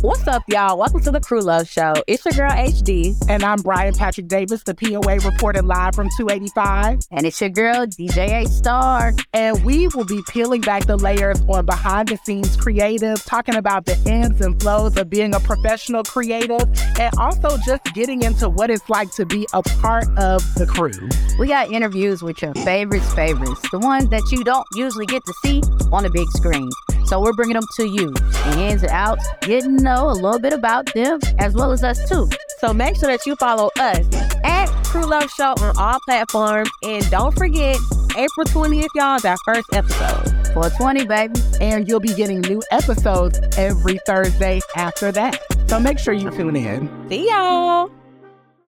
What's up, y'all? Welcome to the CrewLuv Show. It's your girl HD. And I'm Brian Patrick Davis, the POA reporting live from 285. And it's your girl, DJ Ace Star. And we will be peeling back the layers on behind the scenes creative, talking about the ins and flows of being a professional creative, and also just getting into what it's like to be a part of the crew. We got interviews with your favorites, favorites, the ones that you don't usually get to see on a big screen. So we're bringing them to you, the ins and outs, getting to know a little bit about them as well as us too. So make sure that you follow us at CrewLuv Show on all platforms. And don't forget, April 20th, y'all, is our first episode. 420, baby. And you'll be getting new episodes every Thursday after that. So make sure you tune in. See y'all.